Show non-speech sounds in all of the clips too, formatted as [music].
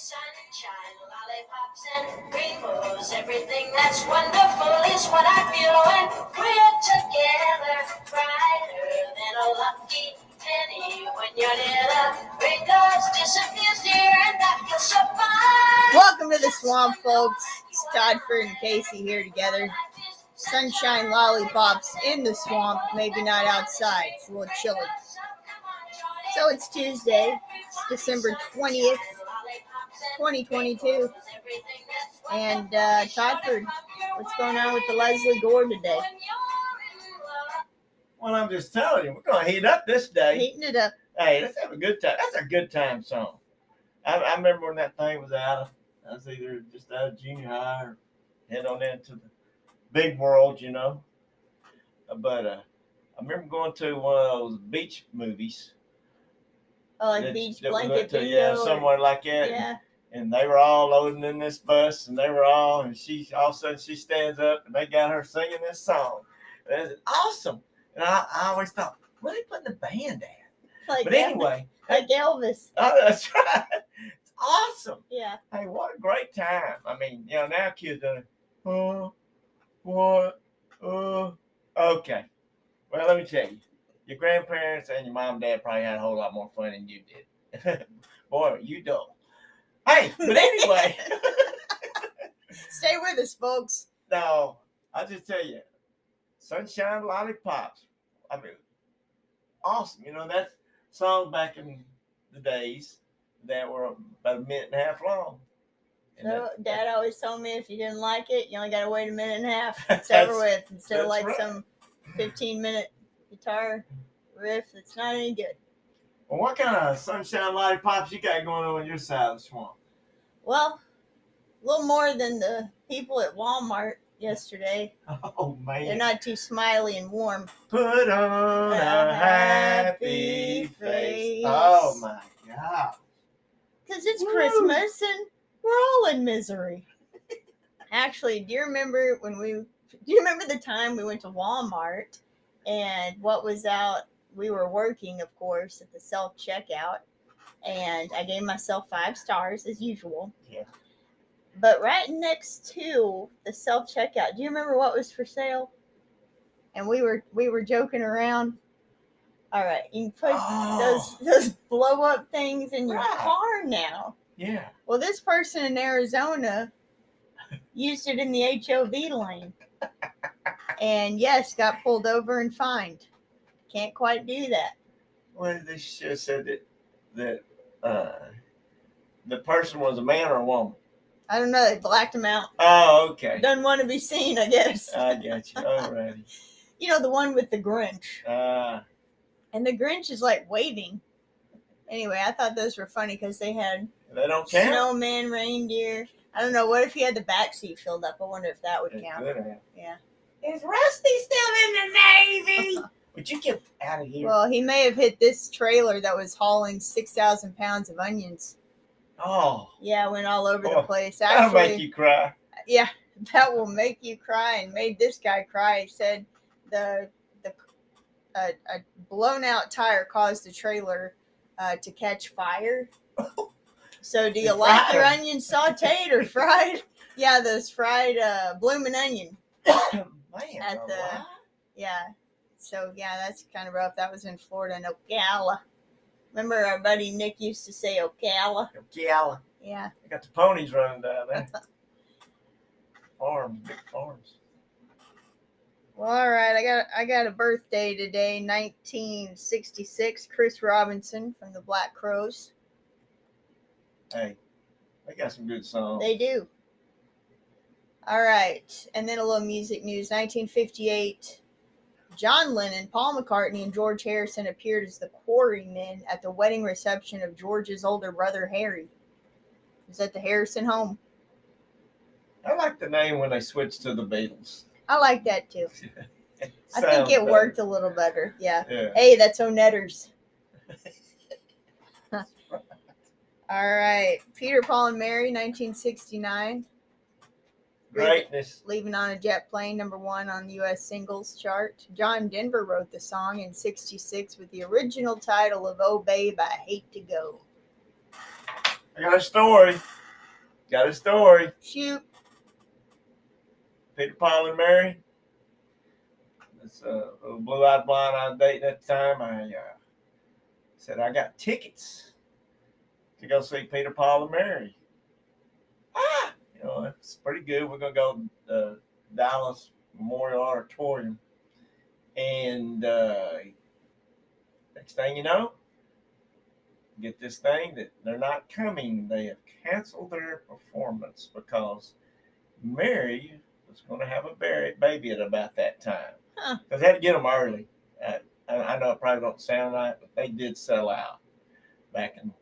sunshine, lollipops, and rainbows. Everything that's wonderful is what I feel when we're together. Brighter than a lucky penny when you're near the rainbows disappears dear, and I feel so fine. Welcome to the swamp, folks. It's Toddford and Casey here together. Sunshine lollipops in the swamp, maybe not outside. It's a little chilly. So it's Tuesday, it's December 20th, 2022. And uh, Toddford, what's going on with the Lesley Gore today? Well, I'm just telling you, we're gonna heat up this day. Heating it up. Hey, let's have a good time. That's a good time song. I, I remember when that thing was out. I was either just out of junior high or head on into the big world, you know. Uh, But uh, I remember going to one of those beach movies. Oh, like that- beach that blanket went to, yeah, or- somewhere like that. yeah. And they were all loading in this bus, and they were all, and she all of a sudden she stands up, and they got her singing this song. And it's awesome. And I, I always thought, where they putting the band at? Like, But anyway, like Elvis. [laughs] Oh, that's right. It's awesome. Yeah. Hey, what a great time. I mean, you know, now kids are, oh, what, oh, okay. Well, let me tell you, your grandparents and your mom and dad probably had a whole lot more fun than you did. [laughs] Boy, you dull. Hey, but anyway, [laughs] Stay with us, folks. no, I'll just tell you, Sunshine Lollipops. I mean, awesome. You know, that's song back in the days that were about a minute and a half long. And that- Dad always told me if you didn't like it, you only got to wait a minute and a half. [laughs] It's over with instead of like right. some 15 minute guitar riff that's not any good. Well, what kind of sunshine lollipops you got going on your side of the swamp? Well, a little more than the people at Walmart yesterday. [laughs] Oh my They're not too smiley and warm. Put on A a happy happy face. face. Oh my God! Because it's Woo. Christmas and we're all in misery. [laughs] Actually, do you remember when we do you remember the time we went to Walmart and what was out? We were working, of course, at the self checkout, and I gave myself five stars as usual. Yeah. But right next to the self checkout, do you remember what was for sale? And we were we were joking around. All right, you can put Oh. those those blow up things in your Right. car now. Yeah. Well, this person in Arizona used it in the HOV lane. And yes, got pulled over and fined. Can't quite do that. Well, they should have said that that uh, the person was a man or a woman. I don't know. They blacked him out. Oh, okay. Doesn't want to be seen, I guess. I got you. Alrighty. [laughs] You know, the one with the Grinch. Uh, And the Grinch is like waving. Anyway, I thought those were funny because they had they don't count. snowman, reindeer. I don't know. What if he had the back seat filled up? I wonder if that would It count. could have. Yeah. Is Rusty still in the Navy? [laughs] Would you get out of here? Well, he may have hit this trailer that was hauling 6,000 pounds of onions. oh, Yeah, went all over the Oh, place. [laughs] that'll make you cry. yeah, [laughs] that will make you cry and made this guy cry. He said the the a, a blown out tire caused the trailer uh, to catch fire. [laughs] So, do you like your onions sautéed or fried? Yeah, those fried uh, blooming onion. [coughs] Man, At the- Yeah. So yeah, that's kind of rough. That was in Florida in Ocala. Remember our buddy Nick used to say Ocala? Ocala. Yeah. I got the ponies running down there. [laughs] Farms, big farms. Well, all right. I got I got a birthday today, 1966. Chris Robinson from the Black Crowes. Hey, they got some good songs. They do. All right, and then a little music news. 1958. John Lennon, Paul McCartney, and George Harrison appeared as the Quarrymen at the wedding reception of George's older brother Harry. It was at the Harrison home. I like the name when they switched to the Beatles. I like that too. [laughs] I think it better. worked a little better. Yeah. Yeah. Hey, that's Onetters. [laughs] All right. Peter, Paul, and Mary, 1969. Greatness. Leaving on a Jet Plane, number one on the U.S. singles chart. John Denver wrote the song in 66 with the original title of Oh Babe, I Hate to Go. I got a story. Got a story. Shoot. Peter, Paul, and Mary. This uh, little blue-eyed blonde I was dating at the time. I uh, said I got tickets to go see Peter, Paul, and Mary. You know it's pretty good. We're gonna go to uh, Dallas Memorial Auditorium, and uh, next thing you know, get this thing that they're not coming. They have canceled their performance because Mary was going to have a baby at about that time. Huh. Because they had to get them early. Uh, I, I know it probably don't sound right, but they did sell out back in,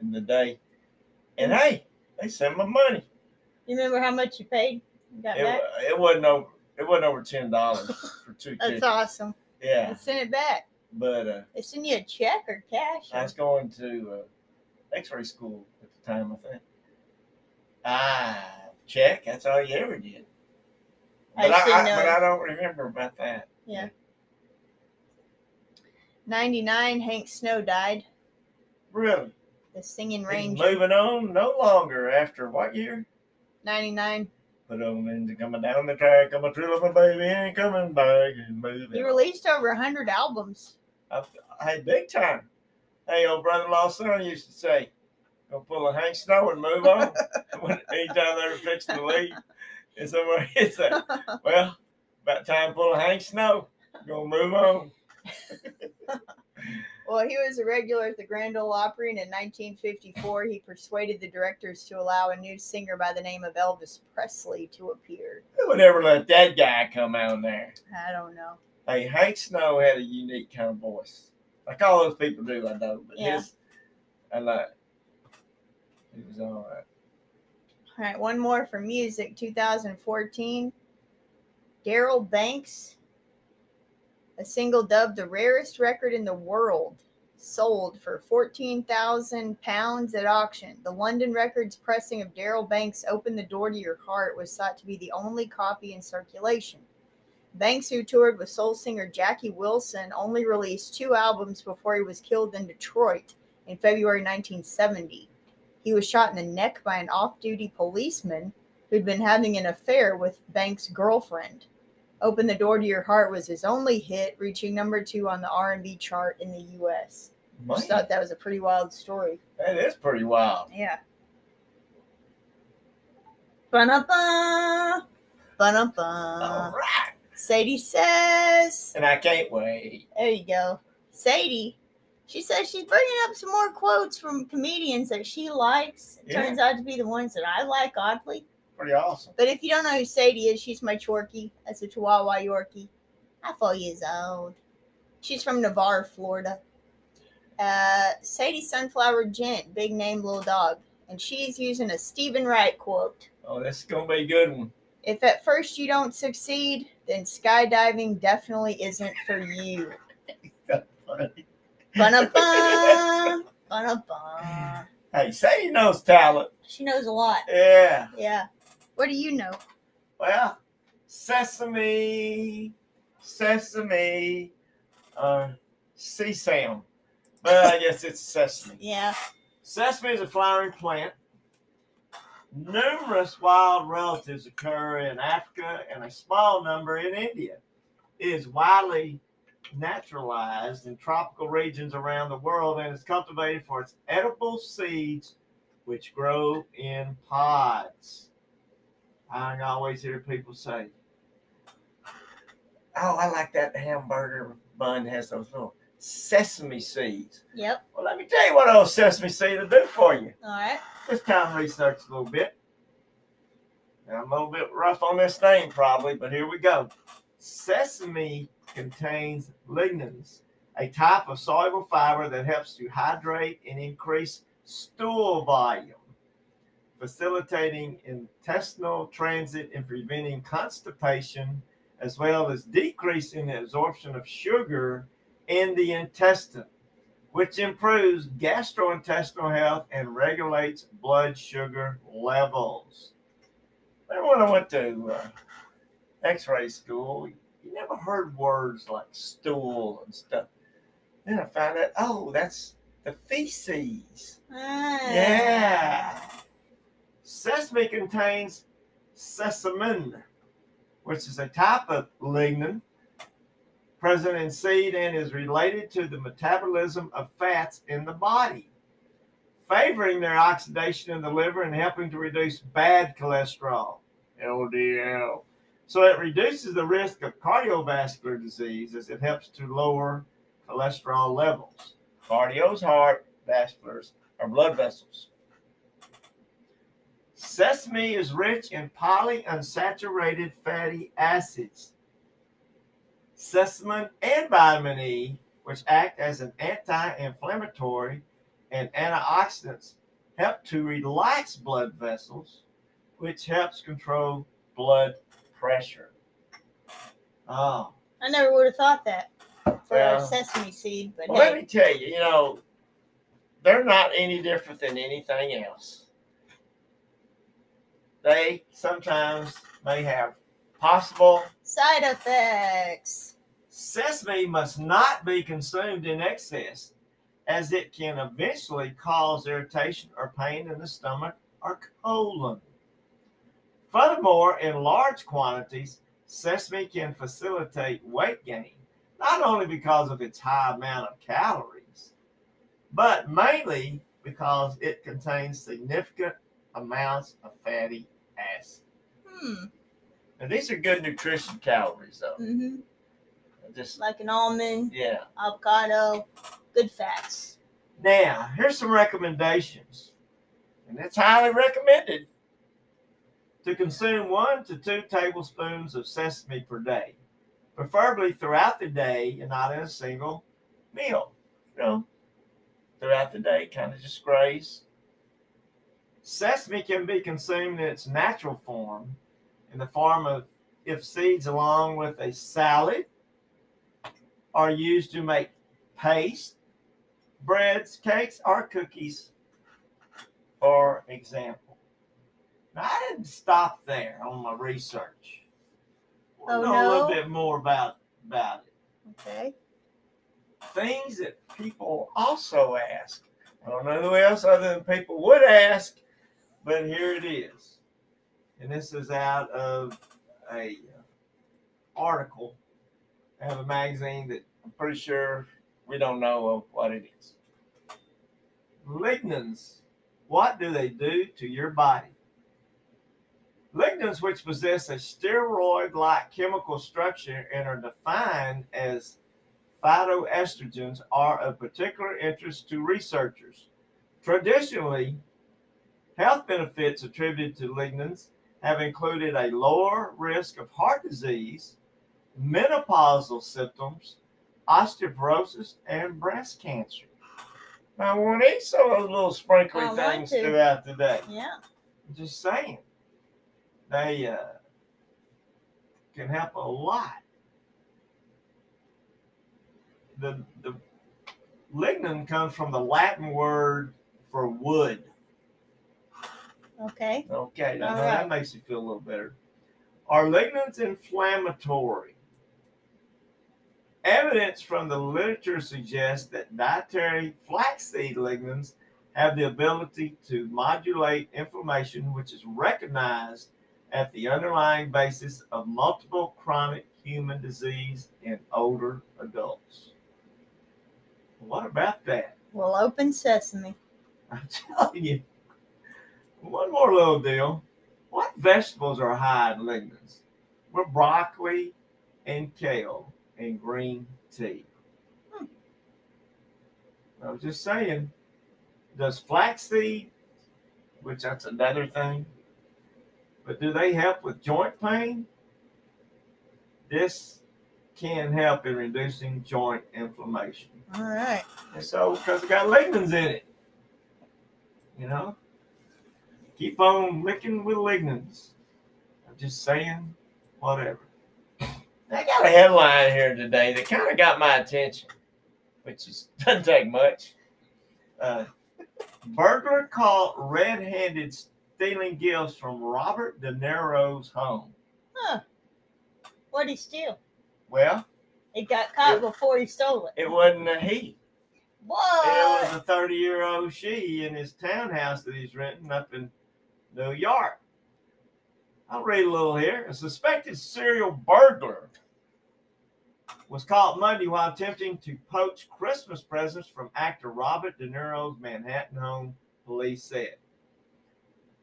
in the day. And hey, they sent my money. You remember how much you paid? You got It, back? it wasn't over. It wasn't over ten dollars [laughs] for two That's awesome. Yeah, Let's send it back. but uh, They send you a check or cash? I was going to uh, X-ray school at the time. I think. Ah, check. That's all you ever did. I But I, I, know. but I don't remember about that. Yeah. 99, Hank Snow died. Really? The singing He's moving on no longer after what year? 99. Put on into coming down the track. I'm a true my baby ain't coming back and moving. He released over 100 albums. Hey, big time. Hey, old brother-in-law son used to say, "Gonna pull a Hank Snow and move on." [laughs] anytime they were fixing the leave, and somewhere he'd say, "Well, about time to pull a Hank Snow. Gonna move on." [laughs] Well, he was a regular at the Grand Ole Opry, and in 1954, he persuaded the directors to allow a new singer by the name of Elvis Presley to appear. Who would ever let that guy come out there? I don't know. Hey, Hank Snow had a unique kind of voice, like all those people do. I know, but Yeah. his, I like. He was all right. All right, one more for music 2014. Darrell Banks, a single dubbed the rarest record in the world, sold for 14,000 pounds at auction. The London Records pressing of Darrell Banks' Open the Door to Your Heart was thought to be the only copy in circulation. Banks, who toured with soul singer Jackie Wilson, only released two albums before he was killed in Detroit in February 1970. He was shot in the neck by an off-duty policeman who'd been having an affair with Banks' girlfriend. "Open the Door to Your Heart" was his only hit, reaching number two on the R&B chart in the U.S. Man, Just thought that was a pretty wild story. that is pretty wild. Yeah. Ba-na-ba, ba-na-ba. all right, Sadie says, and I can't wait. there you go. Sadie, she says she's bringing up some more quotes from comedians that she likes. It Yeah. turns out to be the ones that I like, oddly. Pretty awesome. But if you don't know who Sadie is, she's my Chorky. That's a Chihuahua Yorkie. I four years old. She's from Navarre, Florida. Uh, Sadie Sunflower Gent, big name, little dog. And she's using a Steven Wright quote. Oh, that's gonna be a good one. If at first you don't succeed, then skydiving definitely isn't for you. [laughs] Funny. Ba-na-ba, [laughs] ba-na-ba. Hey, Sadie knows talent. She knows a lot. Yeah. Yeah. What do you know? Well, sesame, sesame, uh, sesame. Well, I guess it's sesame. Yeah. Sesame is a flowering plant. Numerous wild relatives occur in Africa and a small number in India. It is widely naturalized in tropical regions around the world and is cultivated for its edible seeds, which grow in pods. I always hear people say, Oh, I like that hamburger bun has those little sesame seeds. Yep. Well, let me tell you what those sesame seeds will do for you. All right. Just time to research a little bit. Now, I'm a little bit rough on this name, probably, but here we go. Sesame contains lignans, a type of soluble fiber that helps to hydrate and increase stool volume, facilitating intestinal transit and preventing constipation, as well as decreasing the absorption of sugar in the intestine which improves gastrointestinal health and regulates blood sugar levels. Remember when I went to uh, X-ray school? You never heard words like stool and stuff. Then I found out, oh, that's the feces. Ah. Yeah. Sesame contains sesamin, which is a type of lignan present in seed and is related to the metabolism of fats in the body, favoring their oxidation in the liver and helping to reduce bad cholesterol, LDL. So it reduces the risk of cardiovascular disease as it helps to lower cholesterol levels. Cardio's heart, vasculars are blood vessels. Sesame is rich in polyunsaturated fatty acids. Sesame and vitamin E, which act as an anti-inflammatory and antioxidants, help to relax blood vessels, which helps control blood pressure. Oh, I never would have thought that for Well- a sesame seed, but well, let me tell you, you know, they're not any different than anything else. They sometimes may have possible side effects. Sesame must not be consumed in excess, as it can eventually cause irritation or pain in the stomach or colon. Furthermore, in large quantities, sesame can facilitate weight gain, not only because of its high amount of calories, but mainly because it contains significant amounts of fatty acid. Hmm. Now, these are good nutrition calories, though. Mm-hmm. Just Like an almond, yeah. avocado, good fats. Now, here's some recommendations, and it's highly recommended to consume one to two tablespoons of sesame per day, preferably throughout the day and not in a single meal. You know, throughout the day, kind of just graze. Sesame can be consumed in its natural form, in the form of if seeds along with a salad are used to make paste breads, cakes, or cookies, for example. Now, I didn't stop there on my research. I Oh, know a little bit more about, about it. Okay. Things that people also ask. I don't know who else other than people would ask, but here it is. And this is out of a uh, article out of a magazine that I'm pretty sure we don't know of what it is. Lignans, what do they do to your body? Lignans, which possess a steroid like chemical structure and are defined as phytoestrogens, are of particular interest to researchers. Traditionally, health benefits attributed to lignans have included a lower risk of heart disease, menopausal symptoms, osteoporosis, and breast cancer. Now, we want to eat some of those little sprinkly I things to. throughout the day. Yeah. I'm just saying, they uh, can help a lot. The the lignin comes from the Latin word for wood. Okay. Okay, now All that makes you feel a little better. Are lignans inflammatory? Evidence from the literature suggests that dietary flaxseed lignans have the ability to modulate inflammation, which is recognized at the underlying basis of multiple chronic human disease in older adults. What about that? Well, open sesame. [laughs] I'm telling you. One more little deal. What vegetables are high in lignans? Well, broccoli and kale and green tea. Hmm. I was just saying, does flaxseed, which that's another thing, but do they help with joint pain? This can help in reducing joint inflammation. All right. And so, because it got lignans in it, you know, keep on licking with lignans. I'm just saying, whatever. I got a headline here today that kind of got my attention, which is [laughs] doesn't take much. Uh, burglar caught red-handed stealing gifts from Robert De Niro's home. Huh. What'd he steal? Well, It got caught before he stole it. it wasn't a he. Whoa. It was a 30 year old she in his townhouse that he's renting up in New York. I'll read a little here. A suspected serial burglar was caught Monday while attempting to poach Christmas presents from actor Robert De Niro's Manhattan home, police said.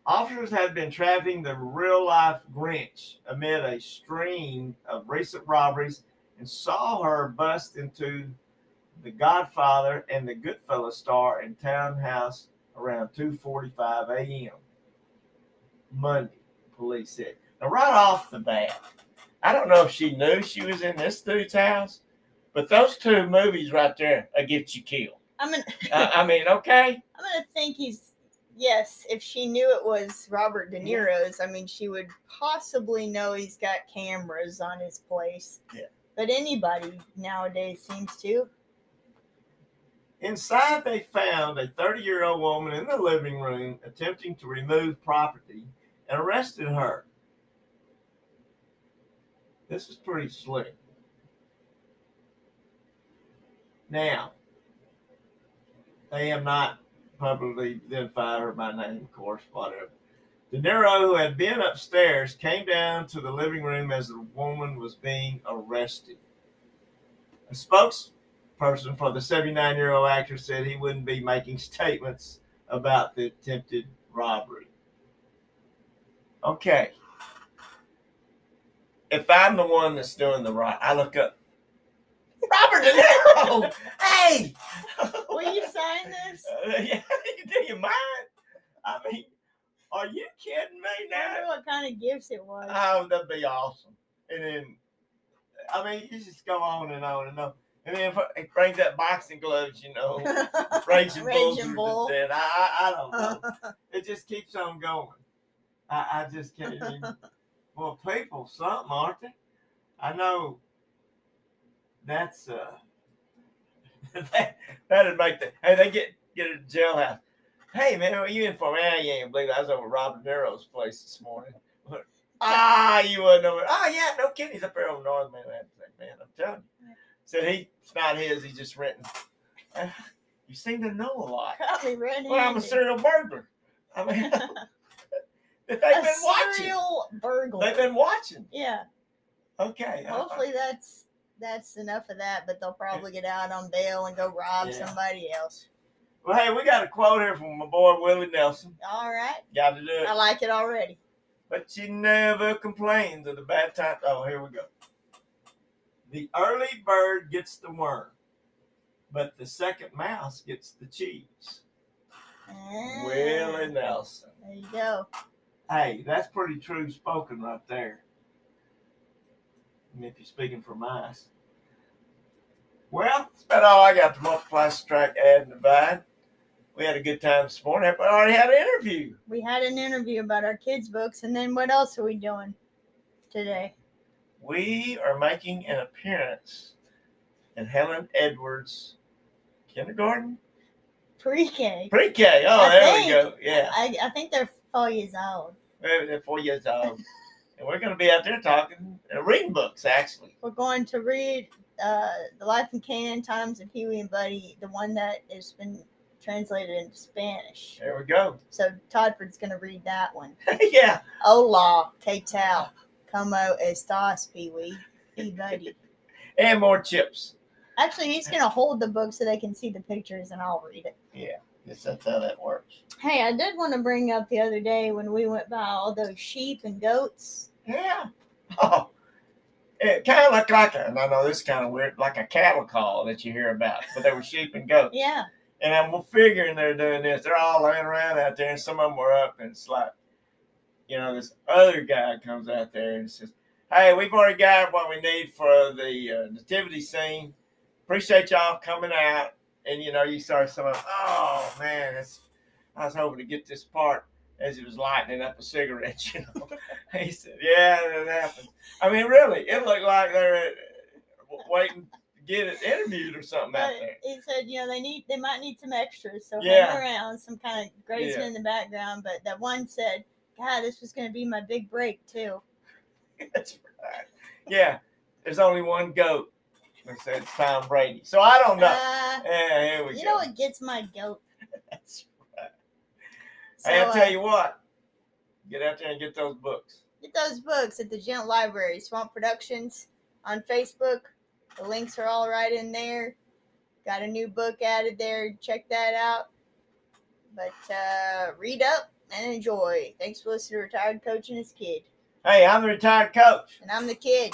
Officers had been tracking the real life Grinch amid a string of recent robberies and saw her bust into the Godfather and the Goodfellas star in townhouse around 2:45 a.m. Monday, police said. Now, right off the bat, I don't know if she knew she was in this dude's house, but those two movies right there will get you killed. I'm gonna I, I [laughs] mean, okay, I'm gonna think he's yes. If she knew it was Robert De Niro's, I mean, she would possibly know he's got cameras on his place. Yeah. But anybody nowadays seems to. Inside, they found a 30 year old woman in the living room attempting to remove property and arrested her. This is pretty slick. Now, they have not publicly identified her by name, of course, whatever. De Niro, who had been upstairs, came down to the living room as the woman was being arrested. A spokesperson for the 79 year old actor said he wouldn't be making statements about the attempted robbery. Okay. If I'm the one that's doing the right, I look up Robert De Niro. [laughs] hey, [laughs] Will you sign this? Uh, yeah, [laughs] do you mind? I mean, are you kidding me now? I wonder what kind of gifts it was. Oh, that'd be awesome. And then, I mean, you just go on and on and on. And then it brings that boxing gloves, you know, raging, bulls. Raging are bull. I, I don't know. it just keeps on going. I, I just can't even. [laughs] Well, people, something, aren't they? I know. That's uh. [laughs] that, that'd make the. Hey, they get get a jailhouse. Hey man, what are you in for? Man, you ain't believe it. I was over at Robert Nero's place this morning. [laughs] ah, you wouldn't know. Oh yeah, no kidding. He's up there on North Manhattan. Man, I'm telling you. Said he, it's not his. He's just renting. You seem to know a lot. Me red Well, I'm a serial burglar. I mean, they've been watching. serial burglar. They've been watching. yeah. Okay. Hopefully that's that's enough of that, but they'll probably get out on bail and go rob Yeah. somebody else. Well, hey, we got a quote here from my boy Willie Nelson. All right. Got to do it. I like it already. But she never complains of the bad times. Oh, here we go. The early bird gets the worm, but the second mouse gets the cheese. Ah, Willie Nelson. There you go. Hey, that's pretty true spoken right there. And if you're speaking for mice. Well, that's about all I got to multiply, subtract, add, and divide. We had a good time this morning. I already had an interview. We had an interview about our kids' books, and then what else are we doing today? We are making an appearance in Helen Edwards Kindergarten? Pre-K. Pre-K. Oh, I there think. we go. Yeah. I, I think they're four years old. Maybe four years old. and we're going to be out there talking, uh, reading books, actually. We're going to read uh, The Life in Canaan Times of Pee-wee and Buddy, the one that has been translated into Spanish. There we go. So Toddford's going to read that one. [laughs] yeah. Hola, ¿qué tal? ¿Cómo estás, Pee-wee? Pee Buddy. [laughs] And more chips. Actually, he's going to hold the book so they can see the pictures and I'll read it. Guess that's how that works. Hey, I did want to bring up the other day when we went by all those sheep and goats. Yeah. [laughs] Oh. It kind of looked like a, and I know this is kind of weird, like a cattle call that you hear about, but they were sheep and goats. Yeah. And I'm figuring they're doing this. They're all laying around out there, and some of them were up, and it's like, you know, this other guy comes out there and says, "Hey, we've already got what we need for the uh, nativity scene. Appreciate y'all coming out." And you know, you start some of, "Oh man, I was hoping to get this part." As he was lighting up a cigarette, [laughs] you know, he said, "Yeah, that happened." I mean, really, it looked like they're uh, waiting to get it interviewed or something out But there. he said, you know, they need they might need some extras, so Yeah. hang around, some kind of grazing Yeah. in the background. But that one said, God, this was gonna be my big break too. [laughs] That's right. Yeah, there's only one goat, They said it's Tom Brady. So I don't know. Uh, yeah, here we you go. know what gets my goat? [laughs] That's right. So, hey, I'll tell uh, you what. Get out there and get those books. Get those books at the Gent Library, Swamp Productions on Facebook. The links are all right in there. Got a new book added there. Check that out. But uh, read up and enjoy. Thanks for listening to Retired Coach and his kid. Hey, I'm the retired coach. And I'm the kid.